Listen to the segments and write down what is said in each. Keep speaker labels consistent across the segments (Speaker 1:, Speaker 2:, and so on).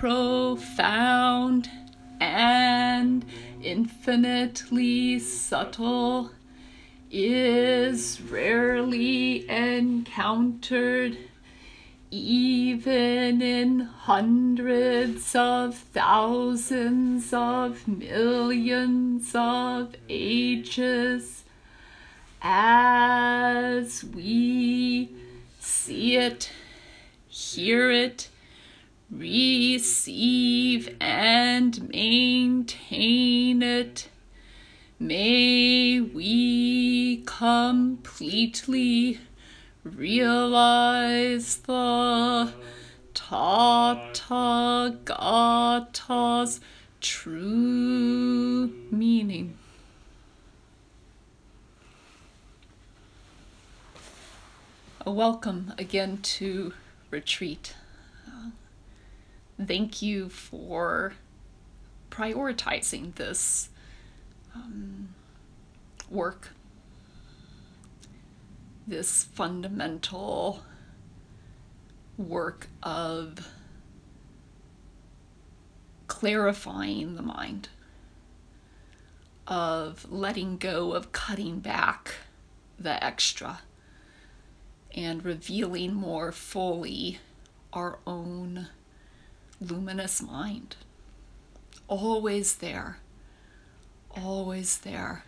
Speaker 1: profound and infinitely subtle is rarely encountered even in hundreds of thousands of millions of ages. As we see it, hear it, receive and maintain it. May we completely realize the Tathagata's true meaning. A welcome again to retreat. Thank you for prioritizing this um, work. This fundamental work of clarifying the mind, of letting go, of cutting back the extra, and revealing more fully our own luminous mind. Always there, always there,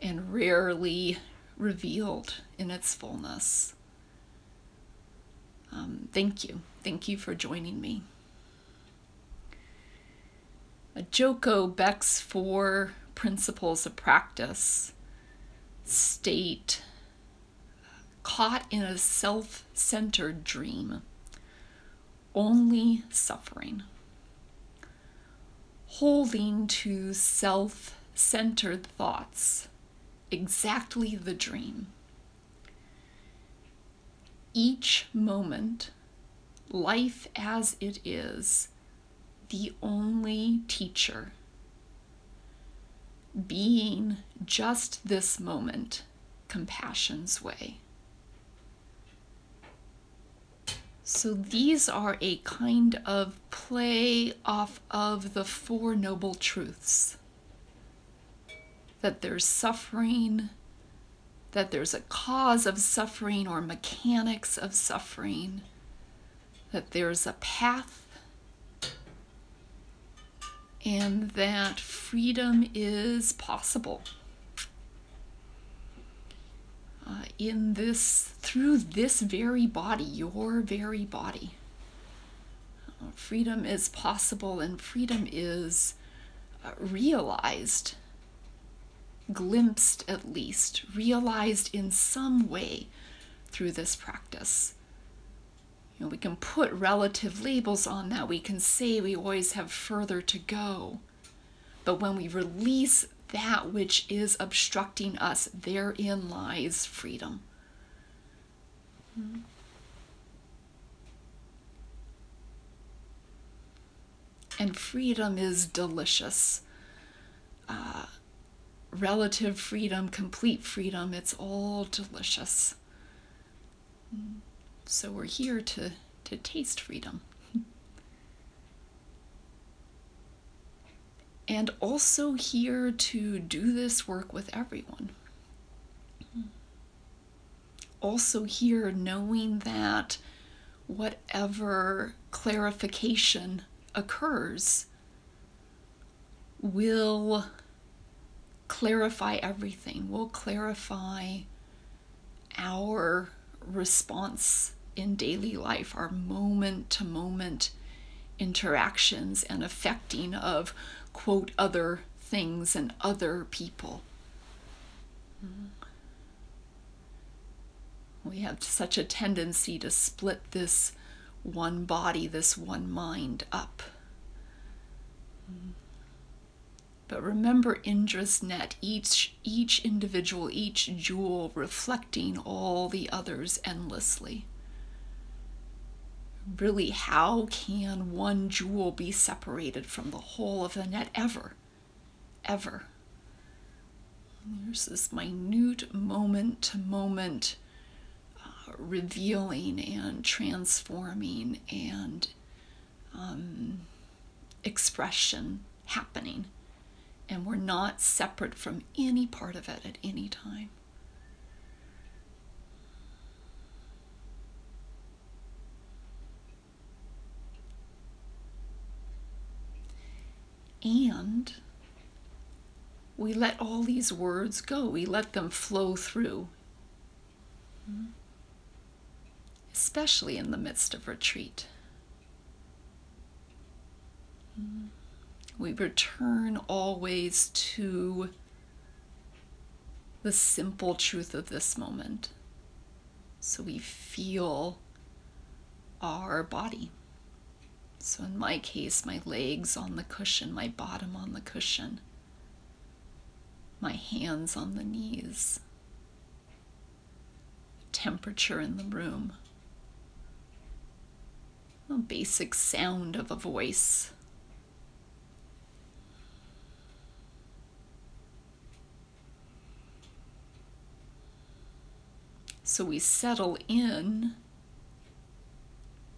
Speaker 1: and rarely revealed in its fullness. Um, thank you. Thank you for joining me. Joko Beck's four principles of practice state caught in a self centered dream, only suffering. Holding to self centered thoughts exactly the dream. Each moment, life as it is, the only teacher. Being just this moment, compassion's way. So these are a kind of play off of the Four Noble Truths that there's suffering, that there's a cause of suffering or mechanics of suffering, that there's a path, and that freedom is possible. Uh, in this, through this very body, your very body. Uh, freedom is possible, and freedom is uh, realized glimpsed at least, realized in some way through this practice. You know, we can put relative labels on that. We can say we always have further to go. But when we release that which is obstructing us, therein lies freedom. And freedom is delicious. Uh, relative freedom, complete freedom. It's all delicious. So we're here to, to taste freedom. And also here to do this work with everyone. Also, here knowing that whatever clarification occurs will clarify everything. We'll clarify our response in daily life, our moment to moment interactions and affecting of, quote, other things and other people. We have such a tendency to split this one body, this one mind up. But remember Indra's net, each, each individual, each jewel reflecting all the others endlessly. Really, how can one jewel be separated from the whole of the net ever? Ever. There's this minute moment to moment uh, revealing and transforming and uh, expression happening. And we're not separate from any part of it at any time. And we let all these words go, we let them flow through, especially in the midst of retreat. We return always to the simple truth of this moment. So we feel our body. So, in my case, my legs on the cushion, my bottom on the cushion, my hands on the knees, temperature in the room, a basic sound of a voice. So we settle in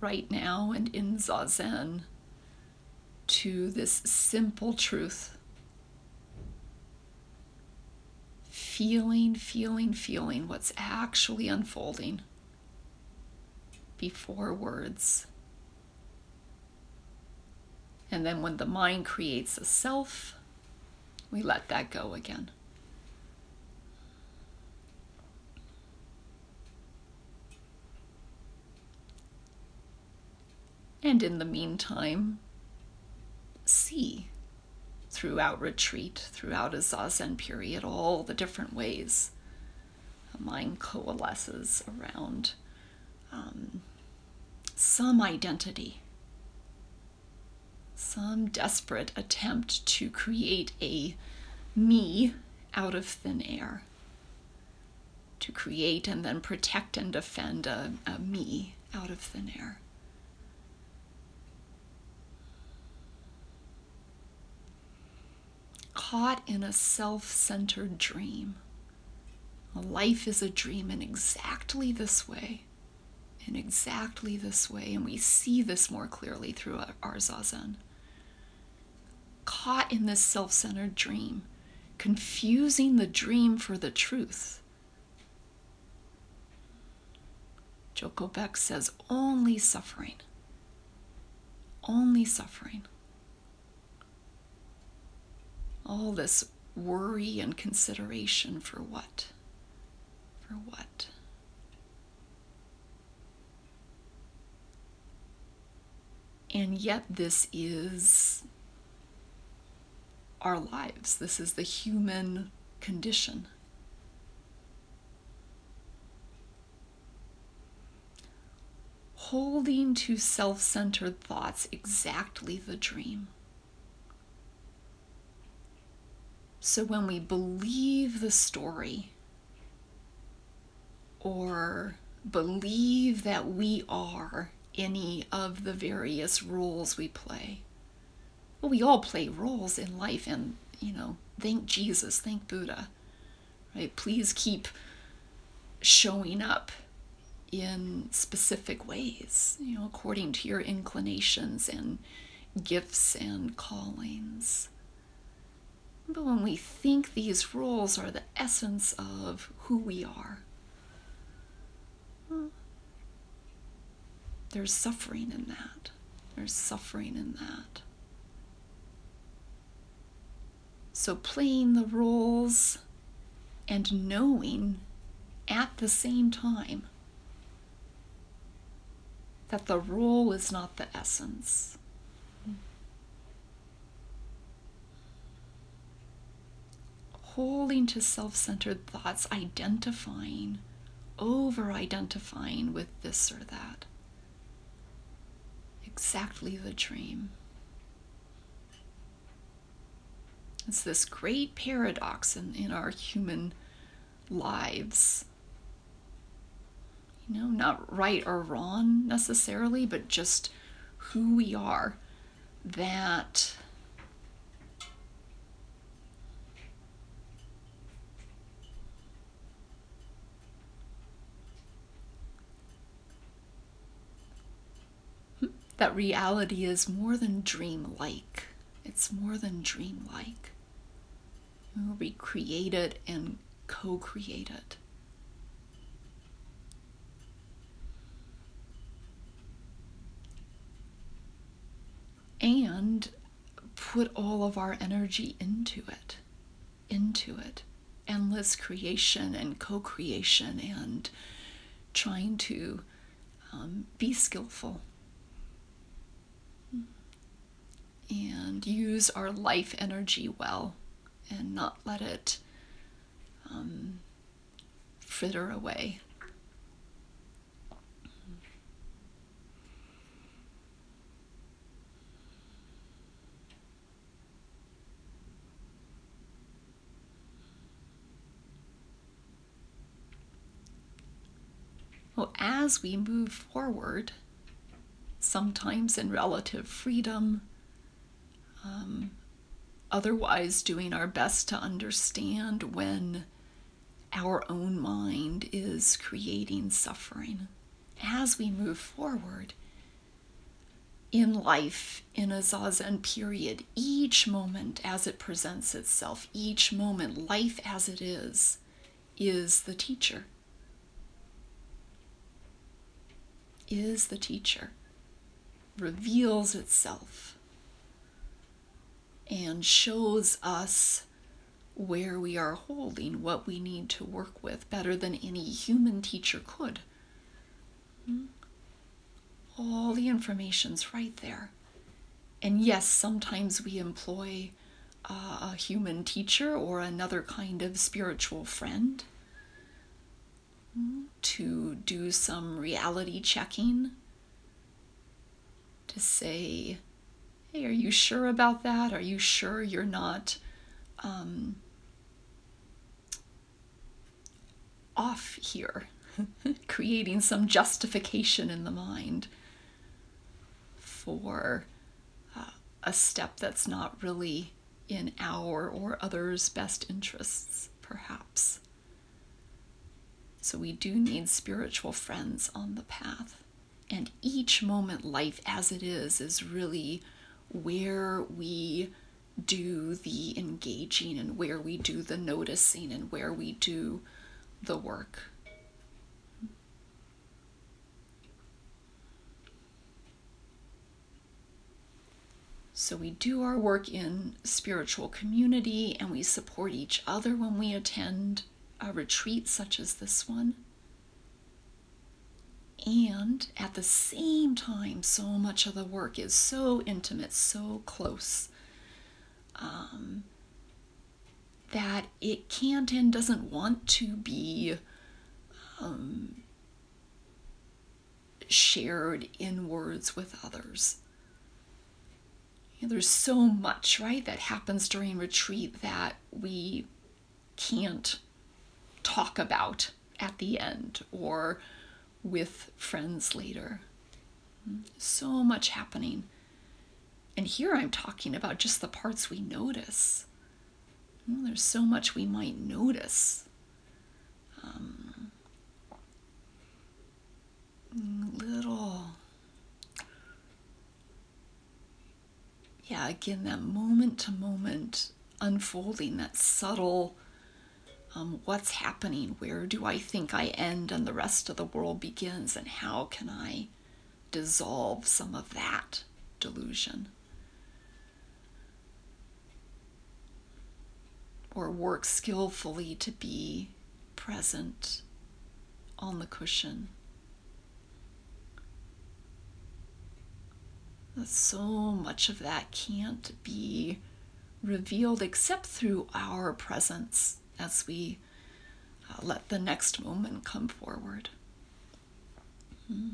Speaker 1: right now and in Zazen to this simple truth. Feeling, feeling, feeling what's actually unfolding before words. And then when the mind creates a self, we let that go again. And in the meantime, see throughout retreat, throughout a zazen period, all the different ways a mind coalesces around um, some identity, some desperate attempt to create a me out of thin air, to create and then protect and defend a, a me out of thin air. Caught in a self centered dream. Life is a dream in exactly this way, in exactly this way, and we see this more clearly through our zazen. Caught in this self centered dream, confusing the dream for the truth. Joko Beck says only suffering, only suffering all this worry and consideration for what? For what? And yet, this is our lives. This is the human condition. Holding to self centered thoughts exactly the dream. So when we believe the story or believe that we are any of the various roles we play, well, we all play roles in life, and you know, thank Jesus, thank Buddha, right? Please keep showing up in specific ways, you know, according to your inclinations and gifts and callings. But when we think these roles are the essence of who we are, hmm, there's suffering in that. There's suffering in that. So playing the roles and knowing at the same time that the role is not the essence. Holding to self centered thoughts, identifying, over identifying with this or that. Exactly the dream. It's this great paradox in, in our human lives. You know, not right or wrong necessarily, but just who we are. That that reality is more than dreamlike. It's more than dreamlike. We create it and co create it. And put all of our energy into it, into it. Endless creation and co creation and trying to um, be skillful and use our life energy well and not let it um, fritter away. Well, as we move forward, sometimes in relative freedom, um, otherwise doing our best to understand when our own mind is creating suffering. As we move forward in life, in a Zazen period, each moment as it presents itself, each moment, life as it is, is the teacher. Is the teacher, reveals itself and shows us where we are holding, what we need to work with, better than any human teacher could. All the information's right there. And yes, sometimes we employ uh, a human teacher or another kind of spiritual friend hmm, to do some reality checking, to say, hey, are you sure about that? Are you sure you're not um, off here, creating some justification in the mind for uh, a step that's not really in our or others' best interests, perhaps. So we do need spiritual friends on the path. And each moment, life as it is, is really where we do the engaging and where we do the noticing and where we do the work. So we do our work in spiritual community and we support each other when we attend a retreat such as this one. And at the same time, so much of the work is so intimate, so close, um, that it can't and doesn't want to be um, shared in words with others. There's so much, right, that happens during retreat that we can't talk about at the end or with friends later. So much happening. And here I'm talking about just the parts we notice. There's so much we might notice. Um, little. Yeah, again, that moment to moment unfolding, that subtle um, what's happening? Where do I think I end and the rest of the world begins? And how can I dissolve some of that delusion? Or work skillfully to be present on the cushion. So much of that can't be revealed except through our presence as we uh, let the next moment come forward. Hmm.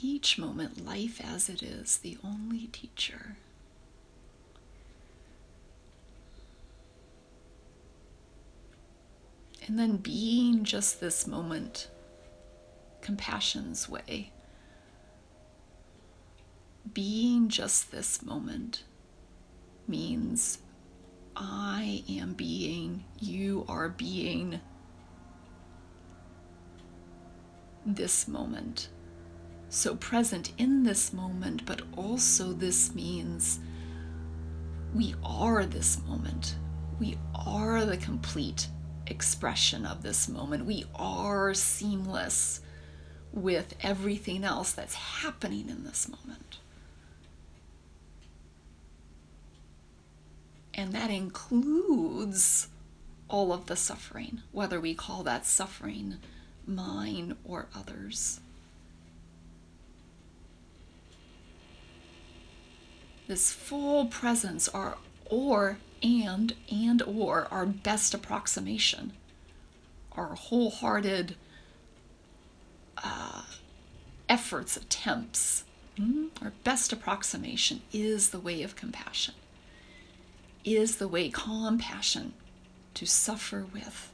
Speaker 1: Each moment, life as it is, the only teacher. And then being just this moment, compassion's way being just this moment means I am being, you are being this moment. So present in this moment, but also this means we are this moment. We are the complete expression of this moment. We are seamless with everything else that's happening in this moment. And that includes all of the suffering, whether we call that suffering mine or others. This full presence are or and and or our best approximation, our wholehearted uh, efforts, attempts, mm, our best approximation is the way of compassion, is the way compassion to suffer with,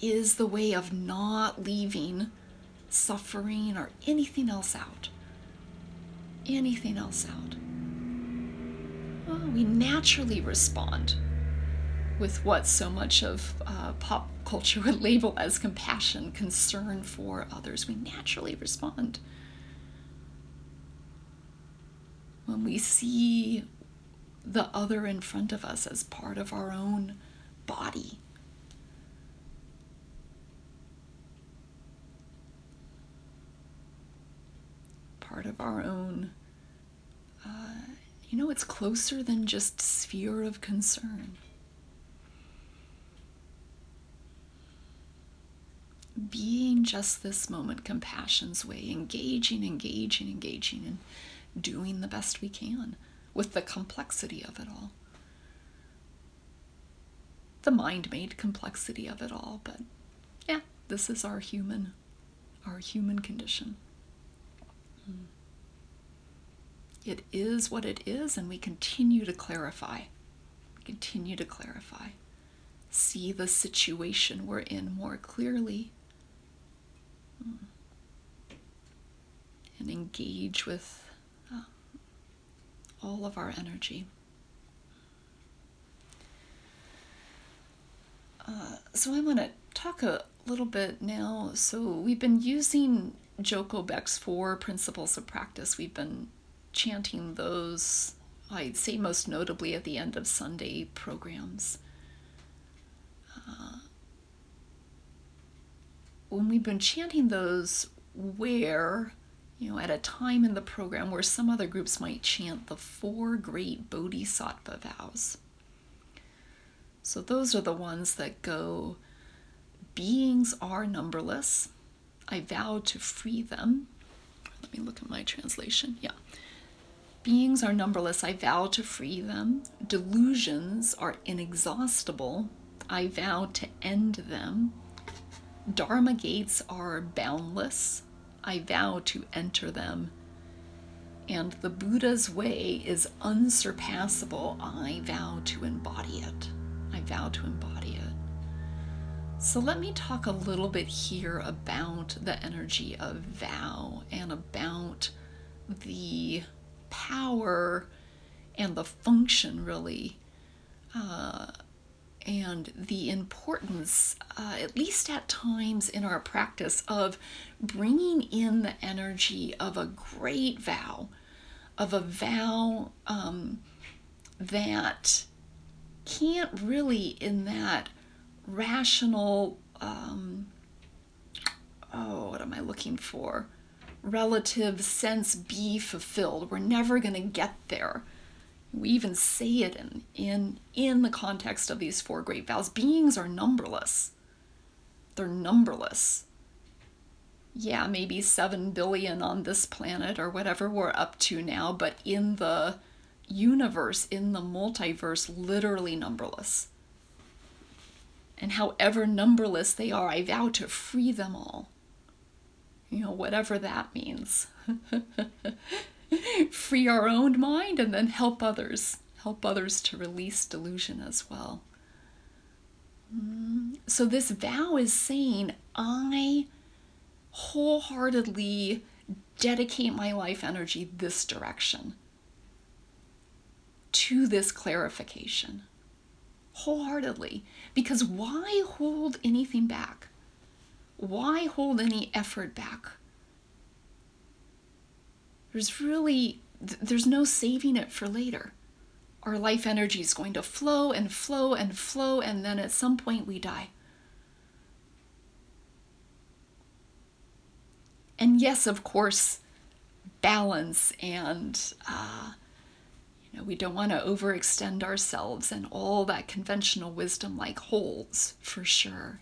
Speaker 1: is the way of not leaving suffering or anything else out. Anything else out. Well, we naturally respond with what so much of uh, pop culture would label as compassion, concern for others. We naturally respond. When we see the other in front of us as part of our own body. Part of our own, uh, you know, it's closer than just sphere of concern. being just this moment, compassion's way, engaging, engaging, engaging, and doing the best we can with the complexity of it all. The mind made complexity of it all, but yeah, this is our human, our human condition. Hmm. It is what it is, and we continue to clarify. Continue to clarify. See the situation we're in more clearly and engage with all of our energy. Uh, so I want to talk a little bit now. So we've been using Joko Beck's four principles of practice. We've been chanting those, I'd say most notably at the end of Sunday programs. Uh, when we've been chanting those where you know, at a time in the program where some other groups might chant the four great bodhisattva vows. So those are the ones that go beings are numberless. I vow to free them. Let me look at my translation. Yeah. Beings are numberless. I vow to free them. Delusions are inexhaustible. I vow to end them. Dharma gates are boundless. I vow to enter them. And the Buddha's way is unsurpassable. I vow to embody it. I vow to embody it. So let me talk a little bit here about the energy of vow and about the power and the function, really, uh, and the importance, uh, at least at times in our practice, of bringing in the energy of a great vow, of a vow um, that can't really, in that rational, um, oh, what am I looking for? Relative sense be fulfilled. We're never going to get there we even say it in, in, in the context of these four great vows. Beings are numberless. They're numberless. Yeah, maybe 7 billion on this planet or whatever we're up to now, but in the universe, in the multiverse, literally numberless. And however numberless they are, I vow to free them all. You know, whatever that means. free our own mind and then help others, help others to release delusion as well. Mm, so, this vow is saying, I wholeheartedly dedicate my life energy this direction to this clarification. wholeheartedly. Because why hold anything back? Why hold any effort back? There's really there's no saving it for later. Our life energy is going to flow and flow and flow, and then at some point we die. And yes, of course, balance and uh, you know we don't want to overextend ourselves and all that conventional wisdom like holds for sure.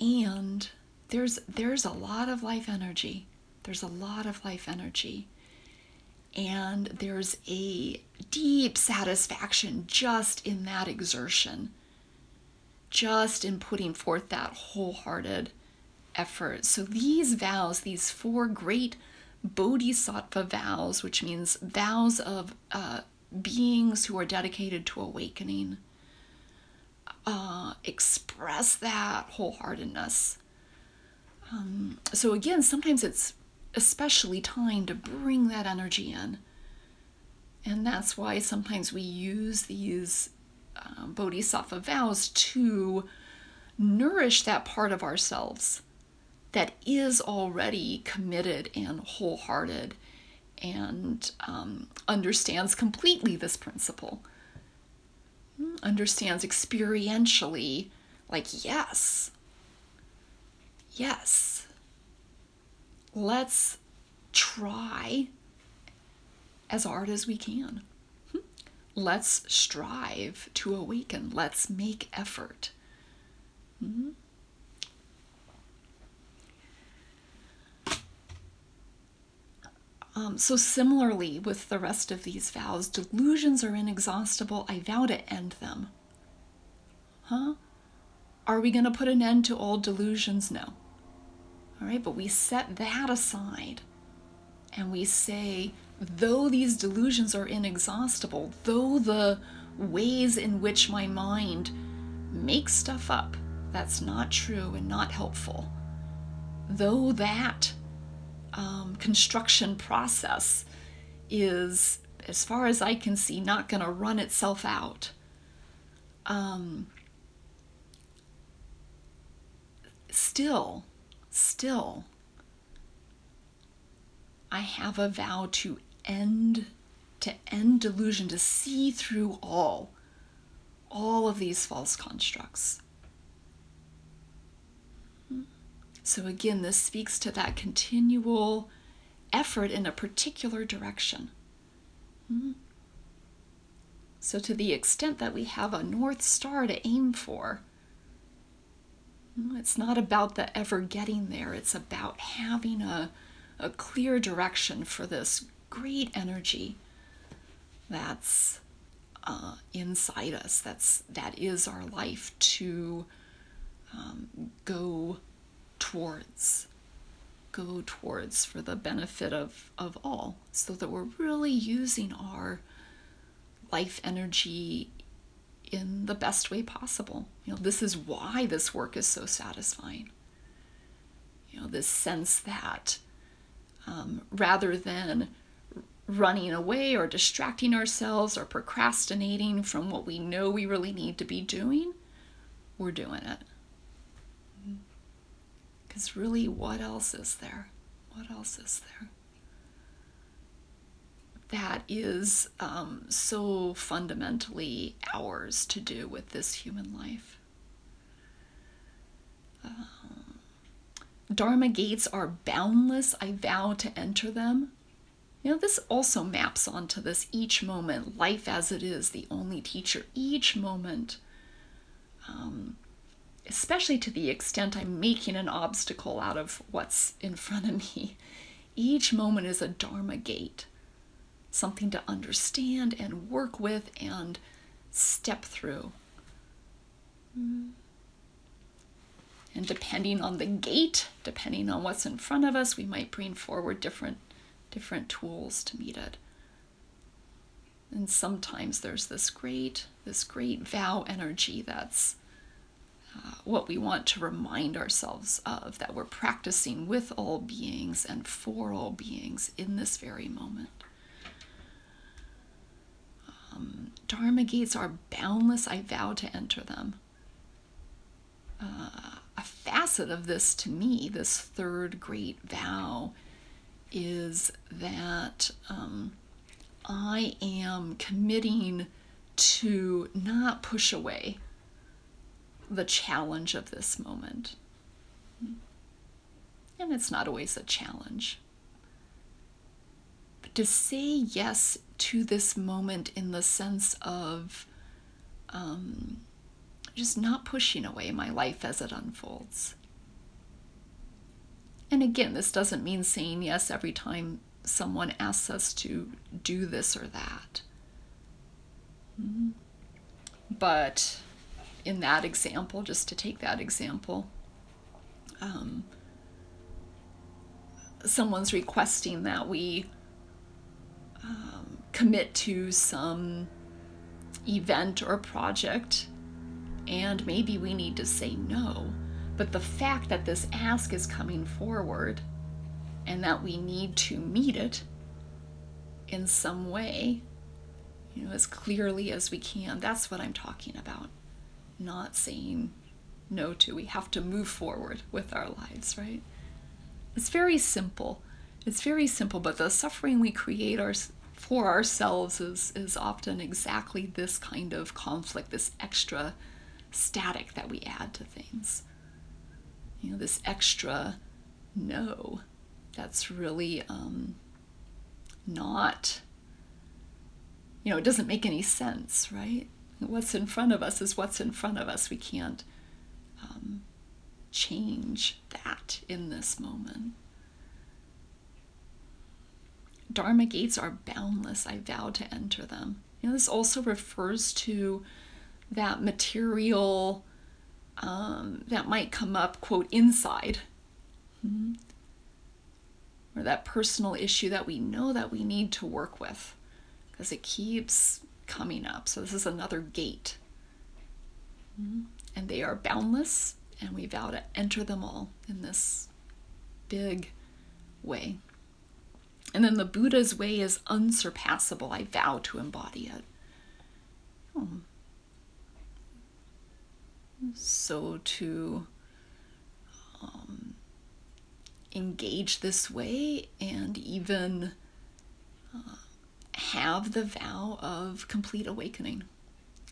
Speaker 1: And there's there's a lot of life energy there's a lot of life energy. And there's a deep satisfaction just in that exertion, just in putting forth that wholehearted effort. So, these vows, these four great bodhisattva vows, which means vows of uh, beings who are dedicated to awakening, uh, express that wholeheartedness. Um, so, again, sometimes it's especially time to bring that energy in. And that's why sometimes we use these um, bodhisattva vows to nourish that part of ourselves that is already committed and wholehearted and um, understands completely this principle, hmm, understands experientially, like, yes, yes, let's try as hard as we can. Let's strive to awaken. Let's make effort. Mm-hmm. Um, so, similarly with the rest of these vows, delusions are inexhaustible. I vow to end them. Huh? Are we going to put an end to all delusions? No. All right, but we set that aside and we say, though these delusions are inexhaustible, though the ways in which my mind makes stuff up that's not true and not helpful, though that um, construction process is, as far as I can see, not going to run itself out. Um, still, still, I have a vow to end to end delusion, to see through all all of these false constructs. So again, this speaks to that continual effort in a particular direction. So, to the extent that we have a North Star to aim for, it's not about the ever getting there, it's about having a, a clear direction for this great energy that's uh, inside us, that's, that is our life to um, go towards go towards for the benefit of, of all so that we're really using our life energy in the best way possible. You know, this is why this work is so satisfying. You know, this sense that um, rather than running away or distracting ourselves or procrastinating from what we know we really need to be doing, we're doing it. Because really, what else is there? What else is there? That is um, so fundamentally ours to do with this human life. Um, Dharma gates are boundless. I vow to enter them. You know, this also maps onto this each moment, life as it is, the only teacher. Each moment, um, especially to the extent I'm making an obstacle out of what's in front of me, each moment is a Dharma gate something to understand and work with and step through. And depending on the gate, depending on what's in front of us, we might bring forward different different tools to meet it. And sometimes there's this great this great vow energy that's uh, what we want to remind ourselves of that we're practicing with all beings and for all beings in this very moment. Um, Dharma gates are boundless. I vow to enter them. Uh, a facet of this to me, this third great vow, is that um, I am committing to not push away the challenge of this moment. And it's not always a challenge. To say yes to this moment in the sense of um, just not pushing away my life as it unfolds. And again, this doesn't mean saying yes every time someone asks us to do this or that. Mm-hmm. But in that example, just to take that example, um, someone's requesting that we commit to some event or project, and maybe we need to say no. But the fact that this ask is coming forward and that we need to meet it in some way, you know, as clearly as we can, that's what I'm talking about. Not saying no to. We have to move forward with our lives, right? It's very simple. It's very simple, but the suffering we create our, for ourselves is, is often exactly this kind of conflict, this extra static that we add to things. You know, this extra no that's really um, not, you know, it doesn't make any sense, right? What's in front of us is what's in front of us. We can't um, change that in this moment. Dharma gates are boundless. I vow to enter them. You know, this also refers to that material um, that might come up, quote, inside. Mm-hmm. Or that personal issue that we know that we need to work with because it keeps coming up. So, this is another gate. Mm-hmm. And they are boundless, and we vow to enter them all in this big way. And then the Buddha's way is unsurpassable. I vow to embody it. Oh. So to um, engage this way and even uh, have the vow of complete awakening,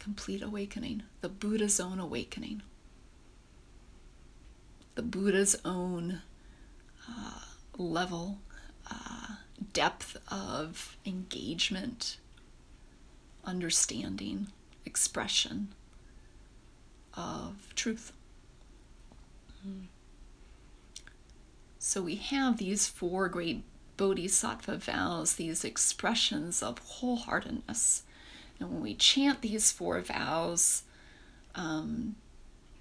Speaker 1: complete awakening, the Buddha's own awakening, the Buddha's own uh, level, uh, depth of engagement, understanding, expression of truth. So we have these four great bodhisattva vows, these expressions of wholeheartedness. And when we chant these four vows, um,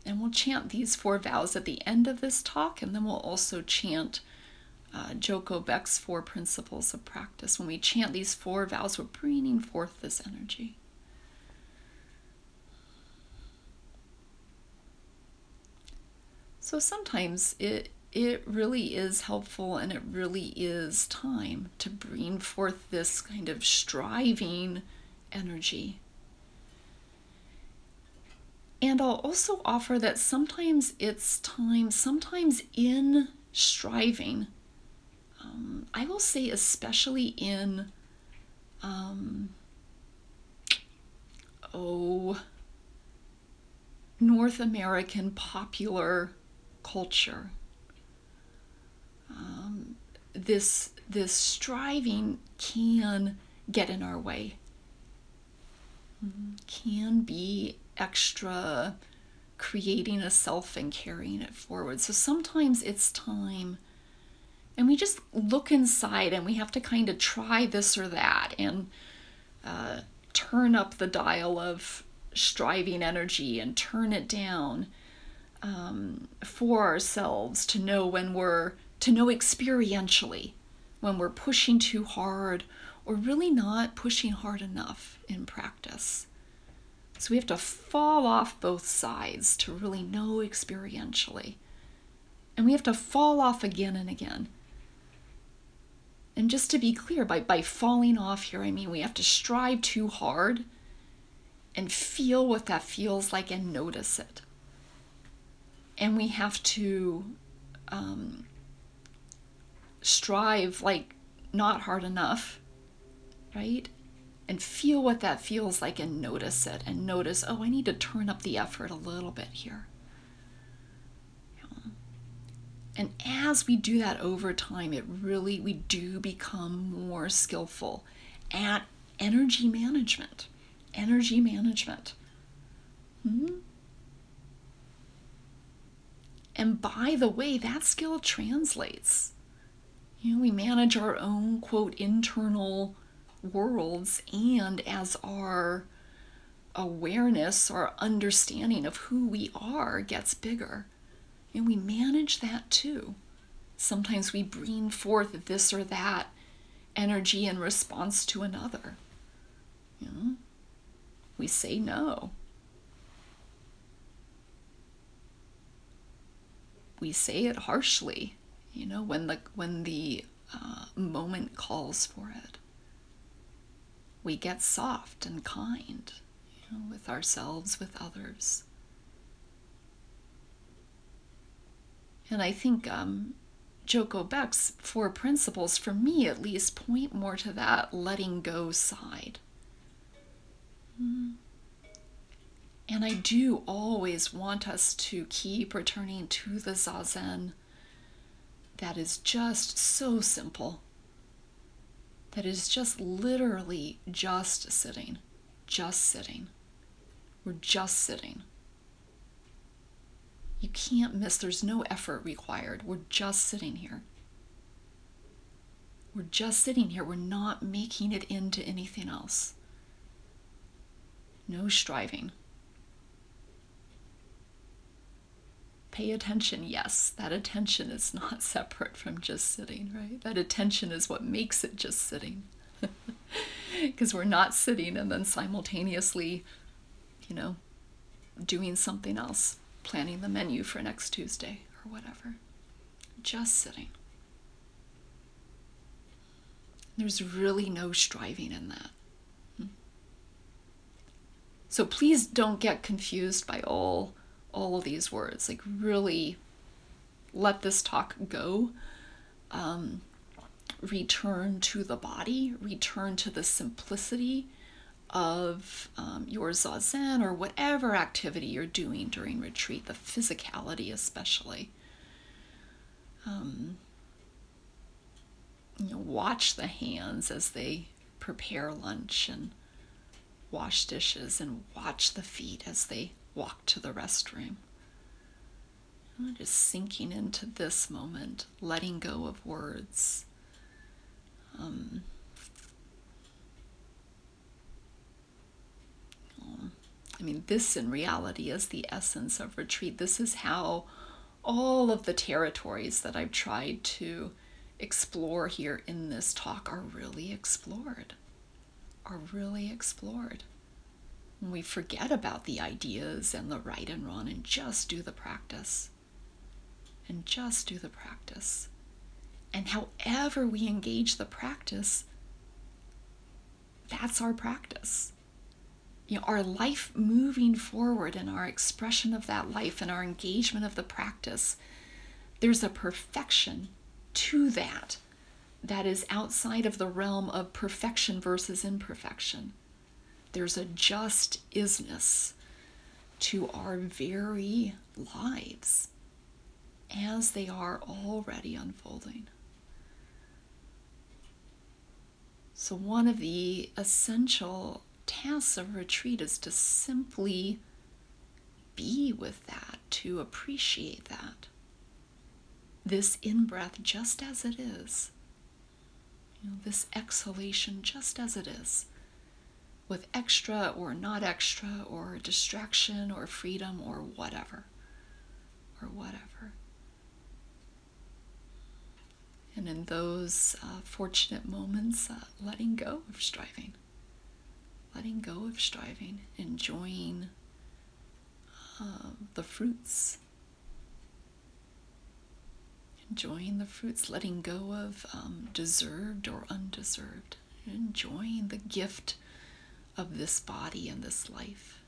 Speaker 1: and we'll chant these four vows at the end of this talk, and then we'll also chant uh, Joko Beck's four principles of practice. When we chant these four vows, we're bringing forth this energy. So sometimes it it really is helpful and it really is time to bring forth this kind of striving energy. And I'll also offer that sometimes it's time, sometimes in striving, um, I will say, especially in, um, oh, North American popular culture. Um, this this striving can get in our way. Mm-hmm. Can be extra creating a self and carrying it forward. So sometimes it's time and we just look inside and we have to kind of try this or that and uh, turn up the dial of striving energy and turn it down um, for ourselves to know when we're to know experientially when we're pushing too hard or really not pushing hard enough in practice. So we have to fall off both sides to really know experientially. And we have to fall off again and again. And just to be clear, by, by falling off here, I mean we have to strive too hard and feel what that feels like and notice it. And we have to um, strive like not hard enough, right? And feel what that feels like and notice it and notice, oh, I need to turn up the effort a little bit here. And as we do that over time, it really, we do become more skillful at energy management. Energy management. hmm And by the way, that skill translates. You know, we manage our own, quote, internal worlds, and as our awareness, our understanding of who we are gets bigger, and we manage that too. Sometimes we bring forth this or that energy in response to another. You know? We say no. We say it harshly, you know, when the when the uh, moment calls for it. We get soft and kind, you know, with ourselves, with others. And I think um, Joko Beck's four principles, for me at least, point more to that letting go side. Mm. And I do always want us to keep returning to the Zazen that is just so simple, that is just literally just sitting, just sitting. We're just sitting. You can't miss, there's no effort required. We're just sitting here. We're just sitting here. We're not making it into anything else. No striving. Pay attention, yes. That attention is not separate from just sitting, right? That attention is what makes it just sitting. Because we're not sitting and then simultaneously, you know, doing something else planning the menu for next Tuesday or whatever. Just sitting. There's really no striving in that. Hmm. So please don't get confused by all all of these words. Like really let this talk go. Um, return to the body, return to the simplicity of um, your zazen or whatever activity you're doing during retreat, the physicality especially. Um, you know, watch the hands as they prepare lunch and wash dishes, and watch the feet as they walk to the restroom. just sinking into this moment, letting go of words. Um, I mean, this in reality is the essence of retreat. This is how all of the territories that I've tried to explore here in this talk are really explored. Are really explored. We forget about the ideas and the right and wrong and just do the practice. And just do the practice. And however we engage the practice, that's our practice you know, our life moving forward and our expression of that life and our engagement of the practice, there's a perfection to that that is outside of the realm of perfection versus imperfection. There's a just isness to our very lives as they are already unfolding. So, one of the essential tasks of retreat is to simply be with that, to appreciate that. This in breath just as it is. You know, this exhalation just as it is. With extra or not extra, or distraction or freedom or whatever. Or whatever. And in those uh, fortunate moments, uh, letting go of striving letting go of striving, enjoying uh, the fruits, enjoying the fruits, letting go of um, deserved or undeserved, enjoying the gift of this body and this life.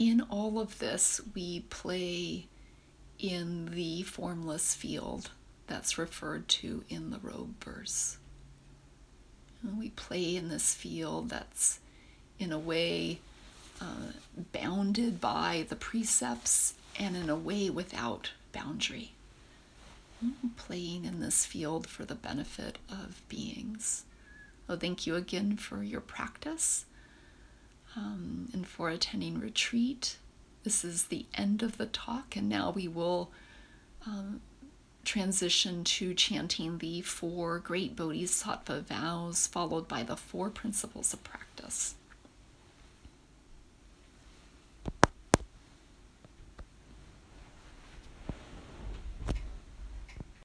Speaker 1: In all of this, we play in the formless field that's referred to in the robe verse. We play in this field that's, in a way, uh, bounded by the precepts and in a way without boundary. Playing in this field for the benefit of beings. Oh, thank you again for your practice um, and for attending retreat. This is the end of the talk, and now we will um, transition to chanting the four great bodhisattva vows, followed by the four principles of practice.